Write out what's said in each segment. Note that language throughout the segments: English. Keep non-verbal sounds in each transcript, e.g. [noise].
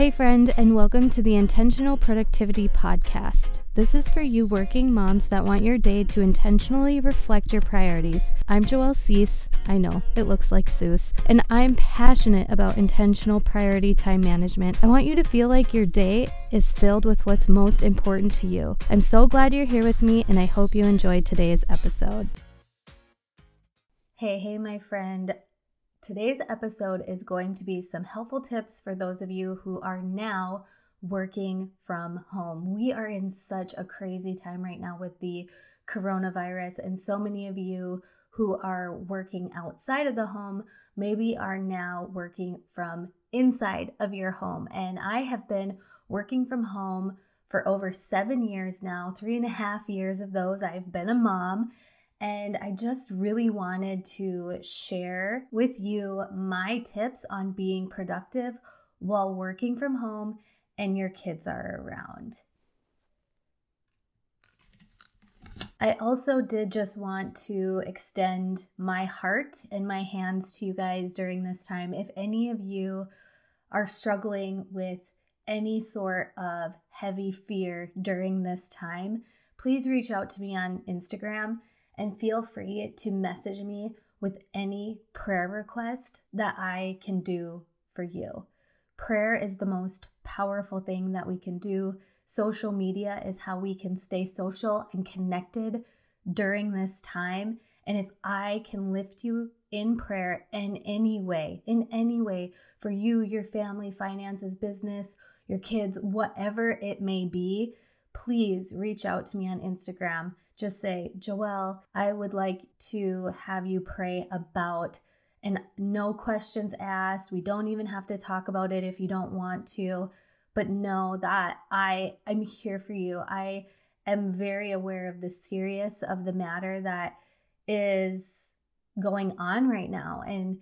Hey, friend, and welcome to the Intentional Productivity Podcast. This is for you working moms that want your day to intentionally reflect your priorities. I'm Joelle Cease. I know, it looks like Seuss. And I'm passionate about intentional priority time management. I want you to feel like your day is filled with what's most important to you. I'm so glad you're here with me, and I hope you enjoyed today's episode. Hey, hey, my friend. Today's episode is going to be some helpful tips for those of you who are now working from home. We are in such a crazy time right now with the coronavirus, and so many of you who are working outside of the home maybe are now working from inside of your home. And I have been working from home for over seven years now, three and a half years of those, I've been a mom. And I just really wanted to share with you my tips on being productive while working from home and your kids are around. I also did just want to extend my heart and my hands to you guys during this time. If any of you are struggling with any sort of heavy fear during this time, please reach out to me on Instagram and feel free to message me with any prayer request that I can do for you. Prayer is the most powerful thing that we can do. Social media is how we can stay social and connected during this time. And if I can lift you in prayer in any way, in any way, for you, your family, finances, business, your kids, whatever it may be, please reach out to me on Instagram just say, Joelle, I would like to have you pray about, and no questions asked. We don't even have to talk about it if you don't want to, but know that I I'm here for you. I am very aware of the serious of the matter that is going on right now and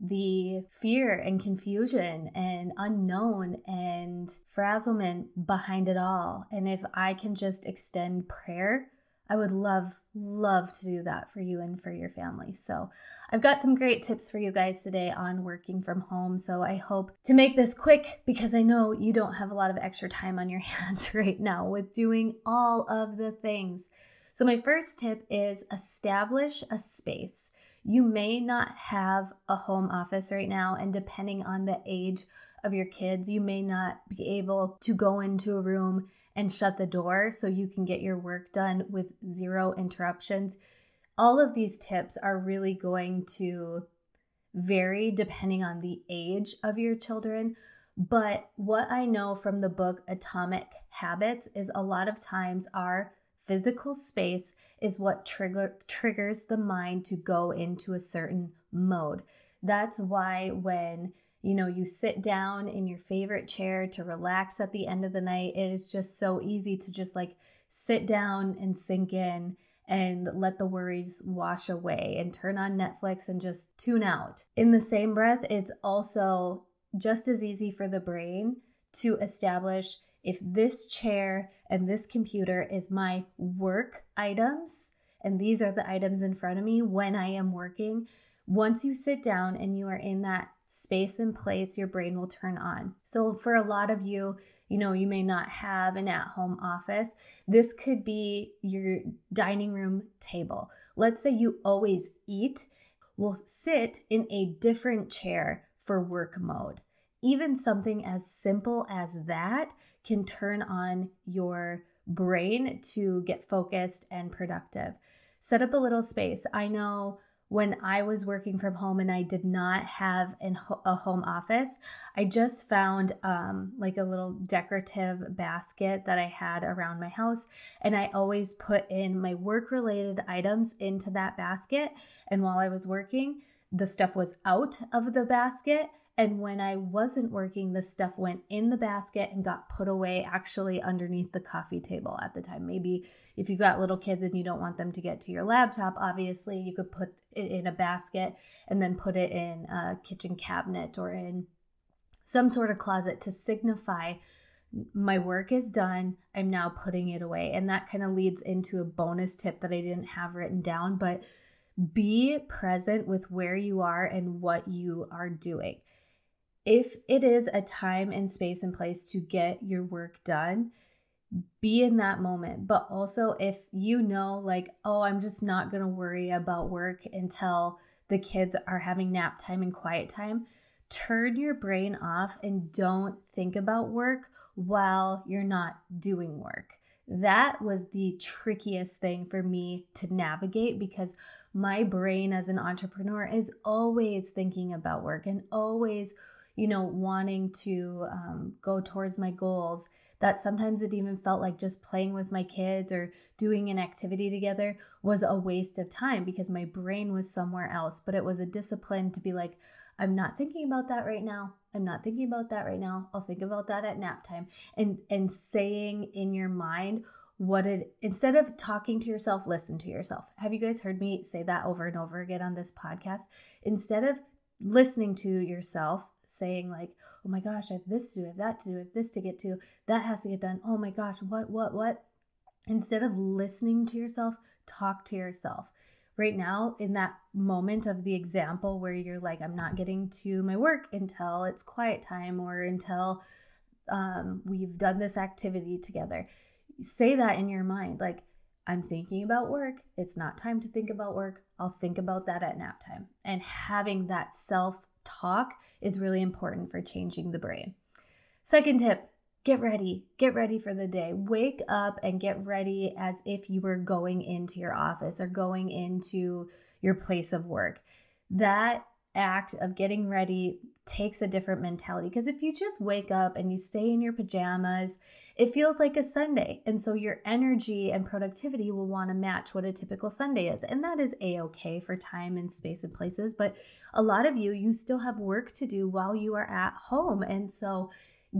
the fear and confusion and unknown and frazzlement behind it all. And if I can just extend prayer I would love, love to do that for you and for your family. So, I've got some great tips for you guys today on working from home. So, I hope to make this quick because I know you don't have a lot of extra time on your [laughs] hands right now with doing all of the things. So, my first tip is establish a space. You may not have a home office right now, and depending on the age of your kids, you may not be able to go into a room and shut the door so you can get your work done with zero interruptions. All of these tips are really going to vary depending on the age of your children. But what I know from the book Atomic Habits is a lot of times our physical space is what trigger triggers the mind to go into a certain mode. That's why when you know, you sit down in your favorite chair to relax at the end of the night. It is just so easy to just like sit down and sink in and let the worries wash away and turn on Netflix and just tune out. In the same breath, it's also just as easy for the brain to establish if this chair and this computer is my work items and these are the items in front of me when I am working. Once you sit down and you are in that space and place, your brain will turn on. So, for a lot of you, you know, you may not have an at home office. This could be your dining room table. Let's say you always eat, will sit in a different chair for work mode. Even something as simple as that can turn on your brain to get focused and productive. Set up a little space. I know when I was working from home and I did not have an, a home office, I just found um, like a little decorative basket that I had around my house. And I always put in my work related items into that basket. And while I was working, the stuff was out of the basket. And when I wasn't working, the stuff went in the basket and got put away actually underneath the coffee table at the time. Maybe if you've got little kids and you don't want them to get to your laptop, obviously you could put it in a basket and then put it in a kitchen cabinet or in some sort of closet to signify my work is done. I'm now putting it away. And that kind of leads into a bonus tip that I didn't have written down, but be present with where you are and what you are doing. if it is a time and space and place to get your work done, be in that moment. But also, if you know, like, oh, I'm just not going to worry about work until the kids are having nap time and quiet time, turn your brain off and don't think about work while you're not doing work. That was the trickiest thing for me to navigate because my brain as an entrepreneur is always thinking about work and always, you know, wanting to um, go towards my goals. That sometimes it even felt like just playing with my kids or doing an activity together was a waste of time because my brain was somewhere else. But it was a discipline to be like, I'm not thinking about that right now. I'm not thinking about that right now. I'll think about that at nap time. And and saying in your mind what it instead of talking to yourself, listen to yourself. Have you guys heard me say that over and over again on this podcast? Instead of listening to yourself, saying like, "Oh my gosh, I have this to do, I have that to do, I have this to get to, that has to get done. Oh my gosh, what what what?" Instead of listening to yourself, talk to yourself. Right now in that moment of the example where you're like i'm not getting to my work until it's quiet time or until um, we've done this activity together. Say that in your mind like i'm thinking about work. It's not time to think about work. I'll think about that at nap time. And having that self talk is really important for changing the brain second tip get ready. Get ready for the day. Wake up and get ready as if you were going into your office or going into your place of work. That act of getting ready takes a different mentality because if you just wake up and you stay in your pajamas, it feels like a Sunday. And so your energy and productivity will want to match what a typical Sunday is. And that is a okay for time and space and places. But a lot of you, you still have work to do while you are at home. And so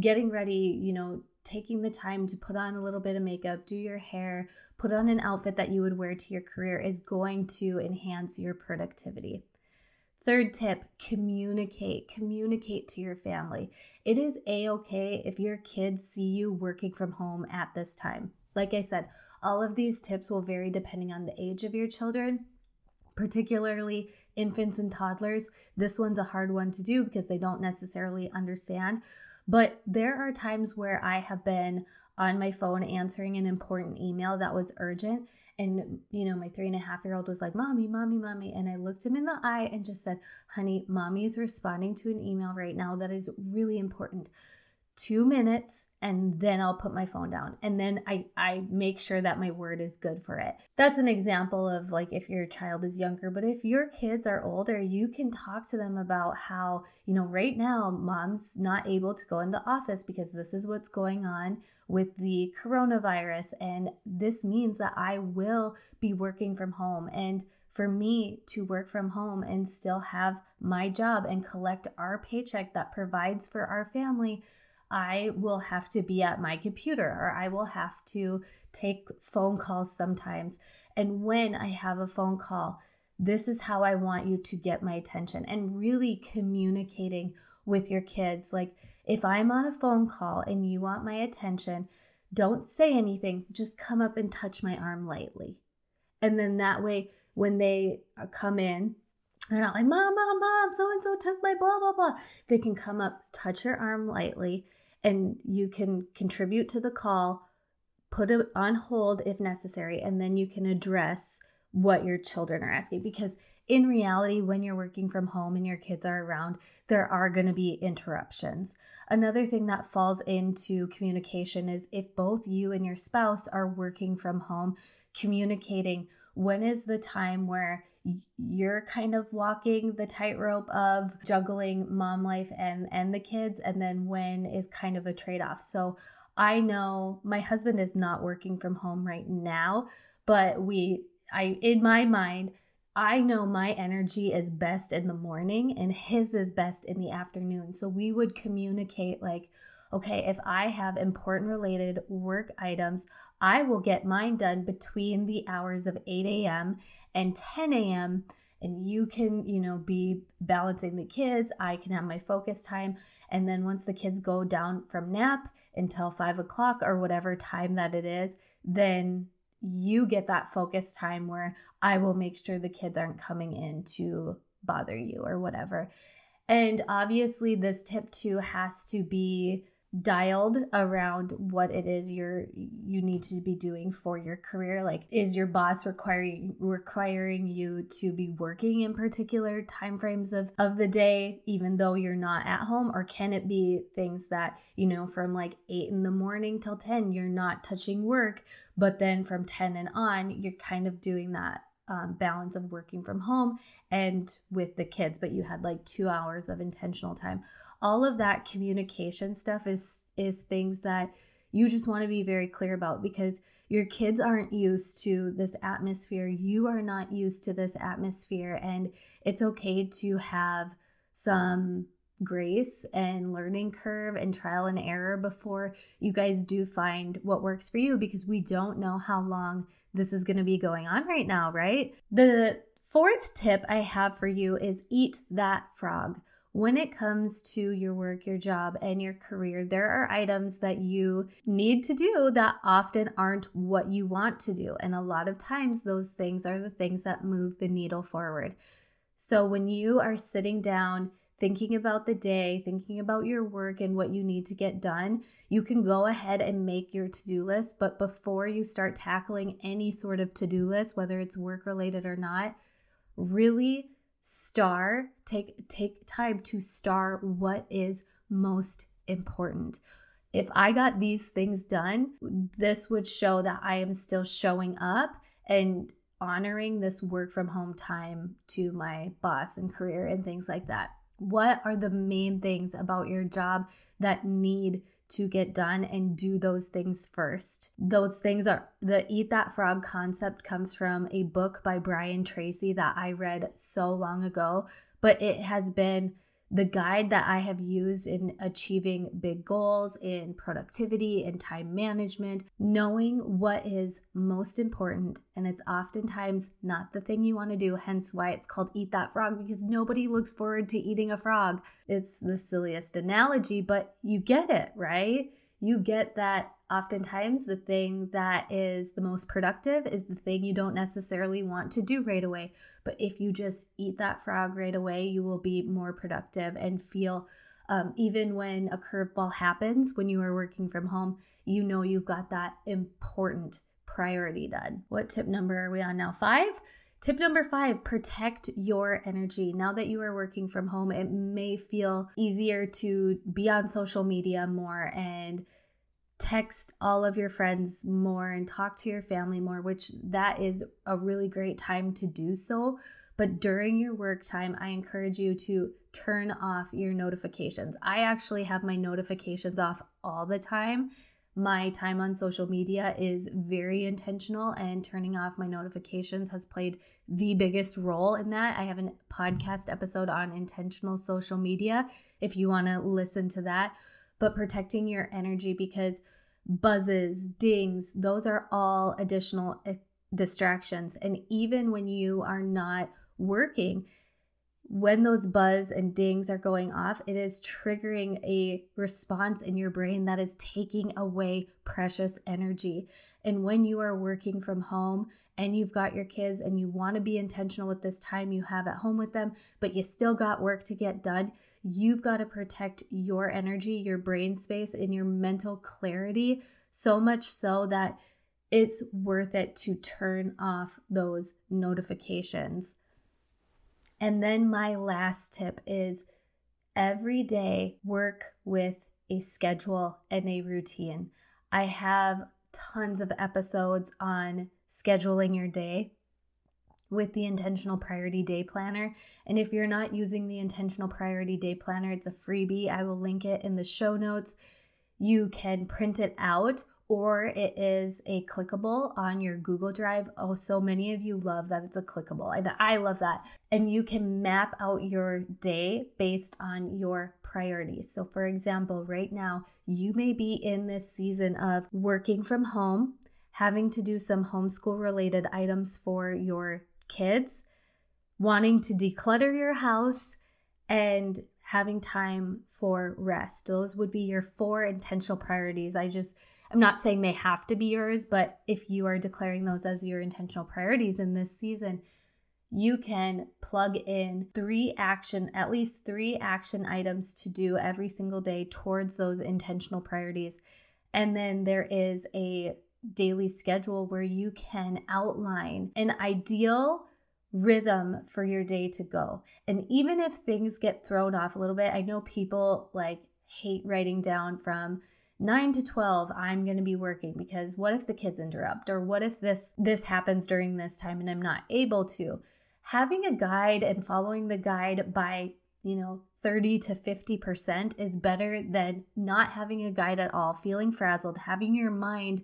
getting ready, you know, taking the time to put on a little bit of makeup, do your hair, put on an outfit that you would wear to your career is going to enhance your productivity. Third tip communicate. Communicate to your family. It is a okay if your kids see you working from home at this time. Like I said, all of these tips will vary depending on the age of your children, particularly infants and toddlers. This one's a hard one to do because they don't necessarily understand. But there are times where I have been on my phone answering an important email that was urgent. And, you know, my three and a half year old was like, Mommy, Mommy, Mommy. And I looked him in the eye and just said, Honey, Mommy is responding to an email right now that is really important two minutes and then I'll put my phone down. And then I, I make sure that my word is good for it. That's an example of like if your child is younger, but if your kids are older, you can talk to them about how, you know, right now mom's not able to go in the office because this is what's going on with the coronavirus. And this means that I will be working from home. And for me to work from home and still have my job and collect our paycheck that provides for our family I will have to be at my computer or I will have to take phone calls sometimes. And when I have a phone call, this is how I want you to get my attention and really communicating with your kids. Like, if I'm on a phone call and you want my attention, don't say anything, just come up and touch my arm lightly. And then that way, when they uh, come in, they're not like, Mom, Mom, Mom, so and so took my blah, blah, blah. They can come up, touch your arm lightly, and you can contribute to the call, put it on hold if necessary, and then you can address what your children are asking. Because in reality, when you're working from home and your kids are around, there are going to be interruptions. Another thing that falls into communication is if both you and your spouse are working from home, communicating when is the time where you're kind of walking the tightrope of juggling mom life and and the kids and then when is kind of a trade-off so i know my husband is not working from home right now but we i in my mind i know my energy is best in the morning and his is best in the afternoon so we would communicate like okay if i have important related work items I will get mine done between the hours of 8 a.m. and 10 a.m. And you can, you know, be balancing the kids. I can have my focus time. And then once the kids go down from nap until five o'clock or whatever time that it is, then you get that focus time where I will make sure the kids aren't coming in to bother you or whatever. And obviously, this tip too has to be dialed around what it is you're you need to be doing for your career? Like is your boss requiring requiring you to be working in particular time frames of of the day even though you're not at home? Or can it be things that you know from like 8 in the morning till 10 you're not touching work but then from 10 and on you're kind of doing that um, balance of working from home and with the kids but you had like two hours of intentional time all of that communication stuff is is things that you just want to be very clear about because your kids aren't used to this atmosphere you are not used to this atmosphere and it's okay to have some grace and learning curve and trial and error before you guys do find what works for you because we don't know how long this is going to be going on right now, right? The fourth tip I have for you is eat that frog when it comes to your work, your job, and your career, there are items that you need to do that often aren't what you want to do. And a lot of times, those things are the things that move the needle forward. So when you are sitting down, thinking about the day, thinking about your work and what you need to get done, you can go ahead and make your to do list. But before you start tackling any sort of to do list, whether it's work related or not, really star take take time to star what is most important. If i got these things done this would show that i am still showing up and honoring this work from home time to my boss and career and things like that. What are the main things about your job that need to get done and do those things first. Those things are the eat that frog concept comes from a book by Brian Tracy that I read so long ago, but it has been the guide that I have used in achieving big goals in productivity and time management, knowing what is most important. And it's oftentimes not the thing you want to do, hence why it's called Eat That Frog, because nobody looks forward to eating a frog. It's the silliest analogy, but you get it, right? You get that oftentimes the thing that is the most productive is the thing you don't necessarily want to do right away. But if you just eat that frog right away, you will be more productive and feel, um, even when a curveball happens when you are working from home, you know you've got that important priority done. What tip number are we on now? Five? Tip number five protect your energy. Now that you are working from home, it may feel easier to be on social media more and text all of your friends more and talk to your family more, which that is a really great time to do so. But during your work time, I encourage you to turn off your notifications. I actually have my notifications off all the time. My time on social media is very intentional, and turning off my notifications has played the biggest role in that. I have a podcast episode on intentional social media if you want to listen to that but protecting your energy because buzzes, dings, those are all additional eh, distractions. And even when you are not working, when those buzz and dings are going off, it is triggering a response in your brain that is taking away precious energy. And when you are working from home and you've got your kids and you want to be intentional with this time you have at home with them, but you still got work to get done, You've got to protect your energy, your brain space, and your mental clarity so much so that it's worth it to turn off those notifications. And then my last tip is every day work with a schedule and a routine. I have tons of episodes on scheduling your day with the intentional priority day planner. And if you're not using the intentional priority day planner, it's a freebie. I will link it in the show notes. You can print it out or it is a clickable on your Google Drive. Oh, so many of you love that it's a clickable. And I love that. And you can map out your day based on your priorities. So, for example, right now, you may be in this season of working from home, having to do some homeschool related items for your kids, wanting to declutter your house, and having time for rest. Those would be your four intentional priorities. I just, I'm not saying they have to be yours, but if you are declaring those as your intentional priorities in this season, you can plug in three action, at least three action items to do every single day towards those intentional priorities. And then there is a daily schedule where you can outline an ideal rhythm for your day to go. And even if things get thrown off a little bit, I know people like hate writing down from 9 to 12 I'm going to be working because what if the kids interrupt or what if this this happens during this time and I'm not able to having a guide and following the guide by, you know, 30 to 50% is better than not having a guide at all, feeling frazzled, having your mind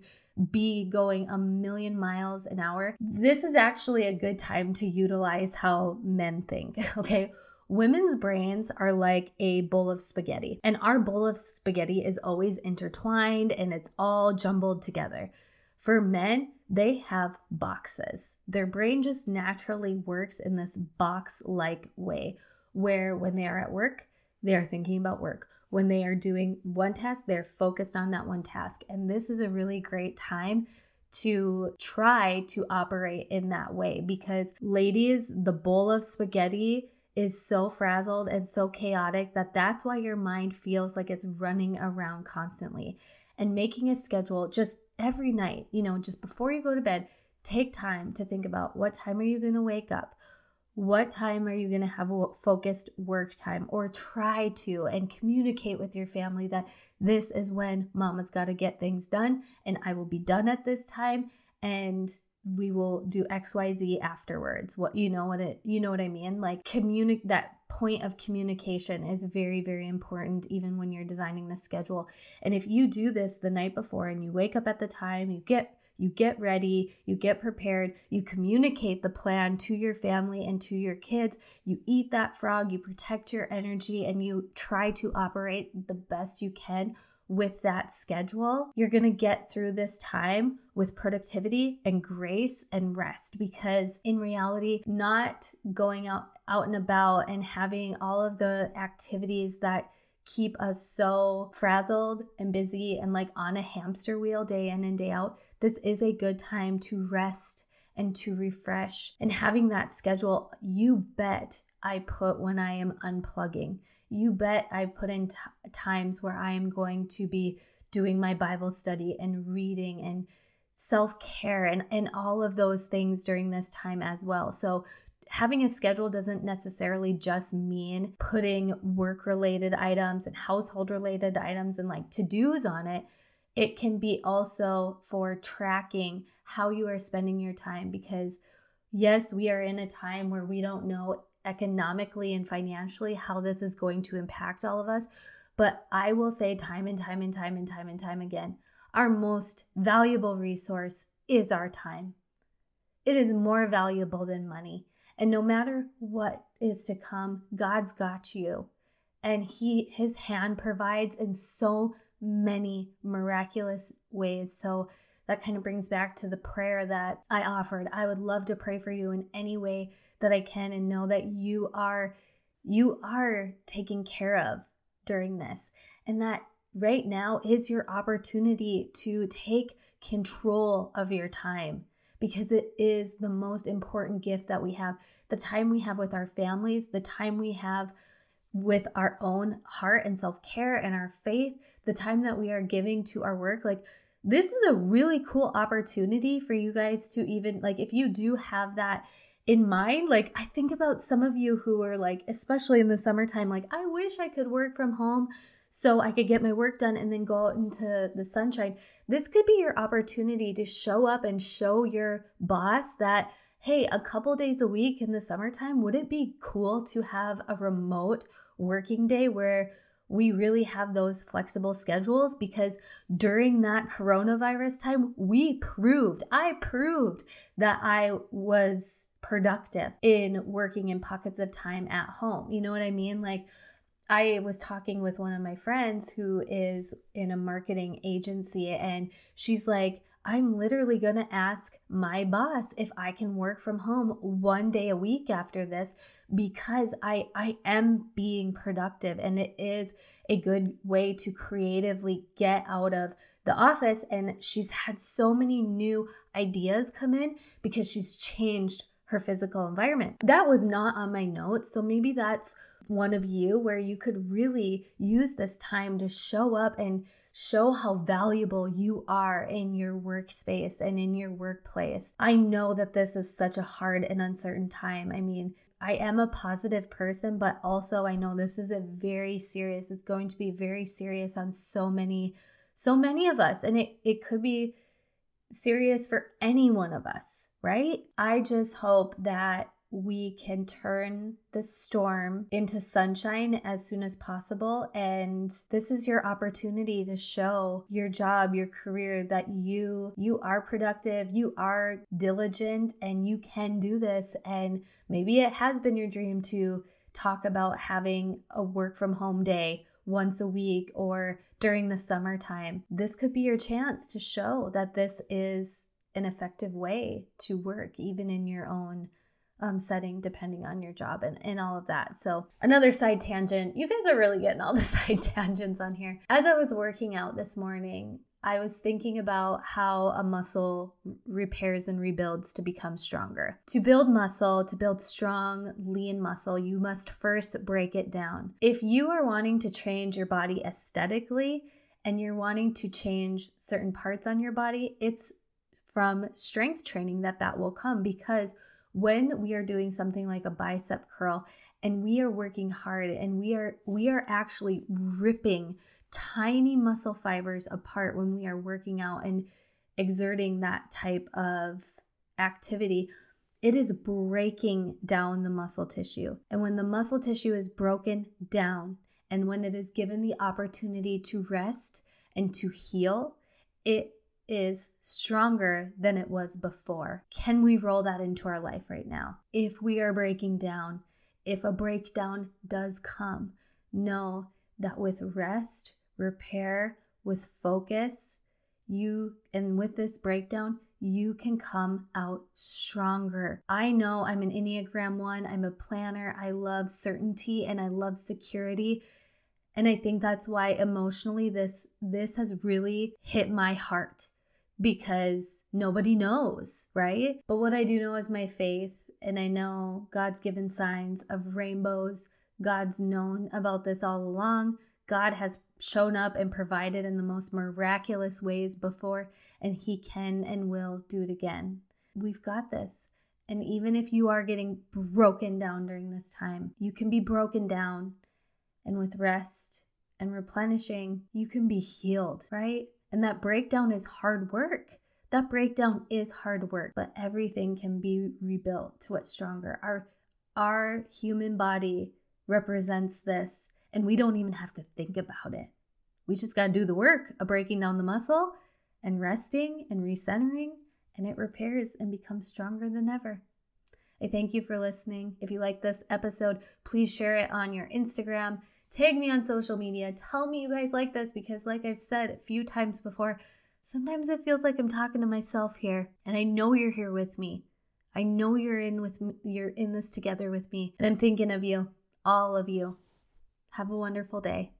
be going a million miles an hour. This is actually a good time to utilize how men think, [laughs] okay? Women's brains are like a bowl of spaghetti, and our bowl of spaghetti is always intertwined and it's all jumbled together. For men, they have boxes. Their brain just naturally works in this box like way where when they are at work, they are thinking about work. When they are doing one task, they're focused on that one task. And this is a really great time to try to operate in that way because, ladies, the bowl of spaghetti is so frazzled and so chaotic that that's why your mind feels like it's running around constantly. And making a schedule just every night, you know, just before you go to bed, take time to think about what time are you going to wake up? What time are you going to have a focused work time? Or try to and communicate with your family that this is when mama's got to get things done and I will be done at this time and we will do xyz afterwards. What you know what it you know what i mean? Like communicate that point of communication is very, very important, even when you're designing the schedule. And if you do this the night before and you wake up at the time, you get you get ready, you get prepared, you communicate the plan to your family and to your kids, you eat that frog, you protect your energy, and you try to operate the best you can with that schedule, you're going to get through this time with productivity and grace and rest because in reality, not going out out and about and having all of the activities that keep us so frazzled and busy and like on a hamster wheel day in and day out, this is a good time to rest and to refresh. And having that schedule, you bet I put when I am unplugging you bet I put in t- times where I am going to be doing my Bible study and reading and self care and, and all of those things during this time as well. So, having a schedule doesn't necessarily just mean putting work related items and household related items and like to dos on it. It can be also for tracking how you are spending your time because, yes, we are in a time where we don't know economically and financially how this is going to impact all of us. But I will say time and time and time and time and time again our most valuable resource is our time. It is more valuable than money. And no matter what is to come, God's got you. And he his hand provides in so many miraculous ways. So that kind of brings back to the prayer that I offered. I would love to pray for you in any way that I can and know that you are you are taken care of during this and that right now is your opportunity to take control of your time because it is the most important gift that we have the time we have with our families the time we have with our own heart and self-care and our faith the time that we are giving to our work like this is a really cool opportunity for you guys to even like if you do have that in mind like i think about some of you who are like especially in the summertime like i wish i could work from home so i could get my work done and then go out into the sunshine. This could be your opportunity to show up and show your boss that hey a couple days a week in the summertime would it be cool to have a remote working day where we really have those flexible schedules because during that coronavirus time, we proved, I proved that I was productive in working in pockets of time at home. You know what I mean? Like, I was talking with one of my friends who is in a marketing agency, and she's like, I'm literally going to ask my boss if I can work from home one day a week after this because I I am being productive and it is a good way to creatively get out of the office and she's had so many new ideas come in because she's changed her physical environment. That was not on my notes. So maybe that's one of you where you could really use this time to show up and show how valuable you are in your workspace and in your workplace. I know that this is such a hard and uncertain time. I mean, I am a positive person, but also I know this is a very serious, it's going to be very serious on so many, so many of us. And it, it could be serious for any one of us, right? I just hope that we can turn the storm into sunshine as soon as possible. And this is your opportunity to show your job, your career that you you are productive, you are diligent, and you can do this. And maybe it has been your dream to talk about having a work from home day once a week or during the summertime. This could be your chance to show that this is an effective way to work, even in your own um, setting depending on your job and, and all of that. So, another side tangent. You guys are really getting all the [laughs] side tangents on here. As I was working out this morning, I was thinking about how a muscle repairs and rebuilds to become stronger. To build muscle, to build strong, lean muscle, you must first break it down. If you are wanting to change your body aesthetically and you're wanting to change certain parts on your body, it's from strength training that that will come because when we are doing something like a bicep curl and we are working hard and we are we are actually ripping tiny muscle fibers apart when we are working out and exerting that type of activity it is breaking down the muscle tissue. And when the muscle tissue is broken down and when it is given the opportunity to rest and to heal it is stronger than it was before. Can we roll that into our life right now? If we are breaking down, if a breakdown does come, know that with rest, repair, with focus, you and with this breakdown, you can come out stronger. I know I'm an Enneagram 1, I'm a planner. I love certainty and I love security. And I think that's why emotionally this this has really hit my heart because nobody knows, right? But what I do know is my faith, and I know God's given signs of rainbows. God's known about this all along. God has shown up and provided in the most miraculous ways before, and He can and will do it again. We've got this. And even if you are getting broken down during this time, you can be broken down. And with rest and replenishing, you can be healed, right? And that breakdown is hard work. That breakdown is hard work, but everything can be rebuilt to what's stronger. Our our human body represents this, and we don't even have to think about it. We just got to do the work of breaking down the muscle and resting and recentering, and it repairs and becomes stronger than ever. I thank you for listening. If you like this episode, please share it on your Instagram Tag me on social media. Tell me you guys like this because, like I've said a few times before, sometimes it feels like I'm talking to myself here, and I know you're here with me. I know you're in with me, you're in this together with me, and I'm thinking of you, all of you. Have a wonderful day.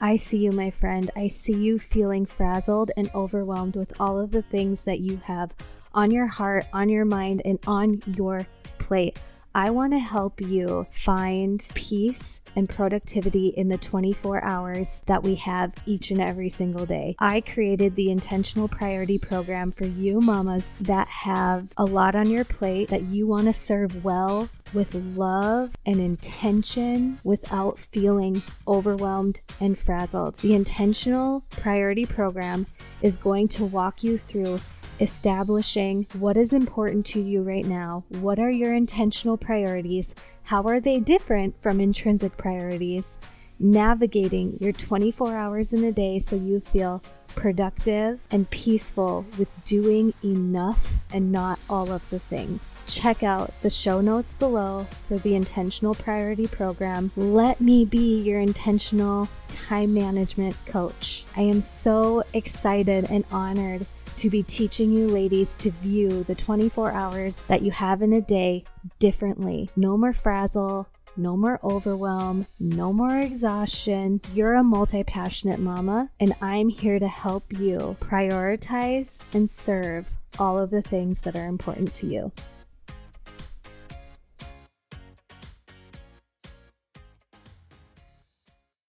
I see you, my friend. I see you feeling frazzled and overwhelmed with all of the things that you have on your heart, on your mind, and on your plate. I want to help you find peace and productivity in the 24 hours that we have each and every single day. I created the intentional priority program for you mamas that have a lot on your plate that you want to serve well with love and intention without feeling overwhelmed and frazzled. The intentional priority program is going to walk you through establishing what is important to you right now. What are your intentional priorities? How are they different from intrinsic priorities? Navigating your 24 hours in a day so you feel productive and peaceful with doing enough and not all of the things. Check out the show notes below for the Intentional Priority Program. Let me be your intentional time management coach. I am so excited and honored to be teaching you ladies to view the 24 hours that you have in a day differently. No more frazzle, no more overwhelm, no more exhaustion. You're a multi passionate mama, and I'm here to help you prioritize and serve all of the things that are important to you.